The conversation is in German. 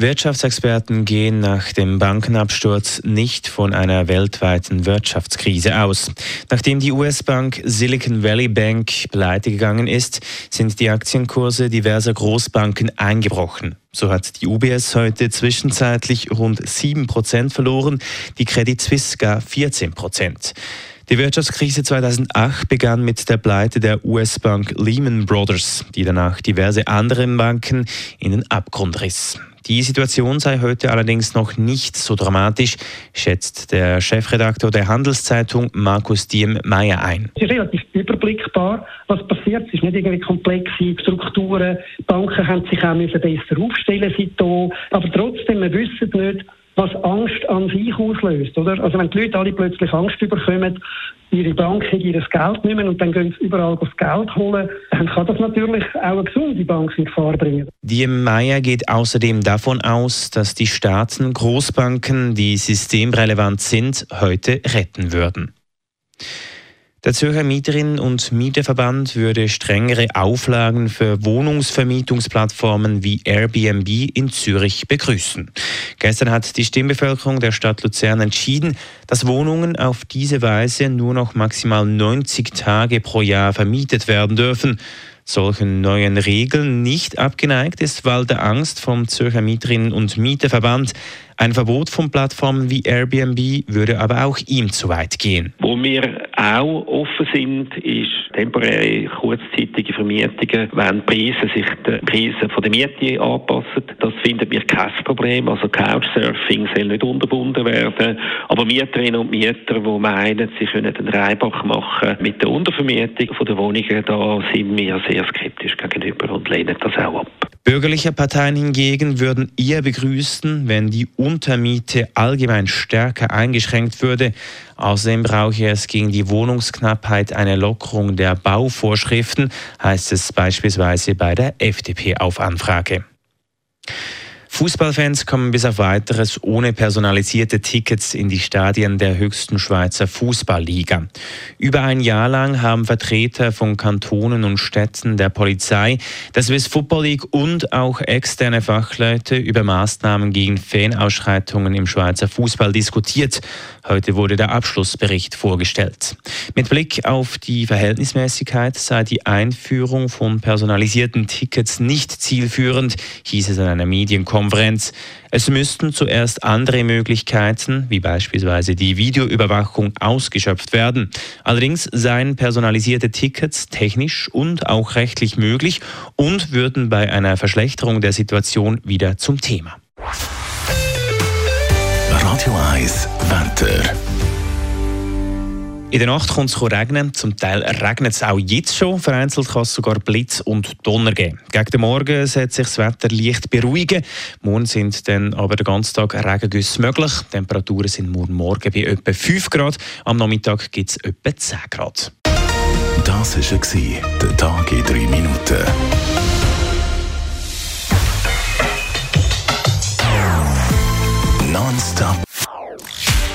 Wirtschaftsexperten gehen nach dem Bankenabsturz nicht von einer weltweiten Wirtschaftskrise aus. Nachdem die US-Bank Silicon Valley Bank pleite gegangen ist, sind die Aktienkurse diverser Großbanken eingebrochen. So hat die UBS heute zwischenzeitlich rund 7% verloren, die Credit Suisse gar 14%. Die Wirtschaftskrise 2008 begann mit der Pleite der US-Bank Lehman Brothers, die danach diverse andere Banken in den Abgrund riss. Die Situation sei heute allerdings noch nicht so dramatisch, schätzt der Chefredaktor der Handelszeitung Markus Diem Meyer ein. Es ist relativ überblickbar, was passiert. Es ist nicht irgendwie komplexe Strukturen. Die Banken haben sich auch besser aufstellen seitdem. Aber trotzdem, wir wissen nicht, was Angst an sich auslöst. Oder? Also wenn die Leute alle plötzlich Angst bekommen, ihre Banken ihr Geld nehmen und dann gehen sie überall das Geld holen, dann kann das natürlich auch eine gesunde Bank in Gefahr bringen. Die Meier geht außerdem davon aus, dass die Staaten Großbanken, die systemrelevant sind, heute retten würden. Der Zürcher Mieterinnen- und Mieterverband würde strengere Auflagen für Wohnungsvermietungsplattformen wie Airbnb in Zürich begrüßen. Gestern hat die Stimmbevölkerung der Stadt Luzern entschieden, dass Wohnungen auf diese Weise nur noch maximal 90 Tage pro Jahr vermietet werden dürfen solchen neuen Regeln nicht abgeneigt ist Walter Angst vom Zürcher Mieterinnen- und Mieterverband. Ein Verbot von Plattformen wie Airbnb würde aber auch ihm zu weit gehen. Wo wir auch offen sind, ist temporäre, kurzzeitige Vermietungen, wenn die Preise sich den Preisen der Miete anpassen. Das finden wir kein Problem. Also Couchsurfing soll nicht unterbunden werden. Aber Mieterinnen und Mieter, die meinen, sie können einen Reibach machen mit der Untervermietung der Wohnungen, da sind wir sehr skeptisch gegenüber und lehnen das auch ab. Bürgerliche Parteien hingegen würden eher begrüßen, wenn die Untermiete allgemein stärker eingeschränkt würde. Außerdem brauche es gegen die Wohnungsknappheit eine Lockerung der Bauvorschriften, heißt es beispielsweise bei der FDP auf Anfrage. Fußballfans kommen bis auf weiteres ohne personalisierte Tickets in die Stadien der höchsten Schweizer Fußballliga. Über ein Jahr lang haben Vertreter von Kantonen und Städten der Polizei, der Swiss Football League und auch externe Fachleute über Maßnahmen gegen Fanausschreitungen im Schweizer Fußball diskutiert. Heute wurde der Abschlussbericht vorgestellt. Mit Blick auf die Verhältnismäßigkeit sei die Einführung von personalisierten Tickets nicht zielführend, hieß es in einer Medienkonferenz Konferenz. Es müssten zuerst andere Möglichkeiten, wie beispielsweise die Videoüberwachung, ausgeschöpft werden. Allerdings seien personalisierte Tickets technisch und auch rechtlich möglich und würden bei einer Verschlechterung der Situation wieder zum Thema. Radio 1 Wetter. In der Nacht kommt es regnen. Zum Teil regnet es auch jetzt schon. Vereinzelt kann es sogar Blitz und Donner geben. Gegen den Morgen sollte sich das Wetter leicht beruhigen. Morgen sind dann aber den ganzen Tag Regengüsse möglich. Die Temperaturen sind morgen Morgen bei etwa 5 Grad. Am Nachmittag gibt es etwa 10 Grad. Das war der Tag in 3 Minuten.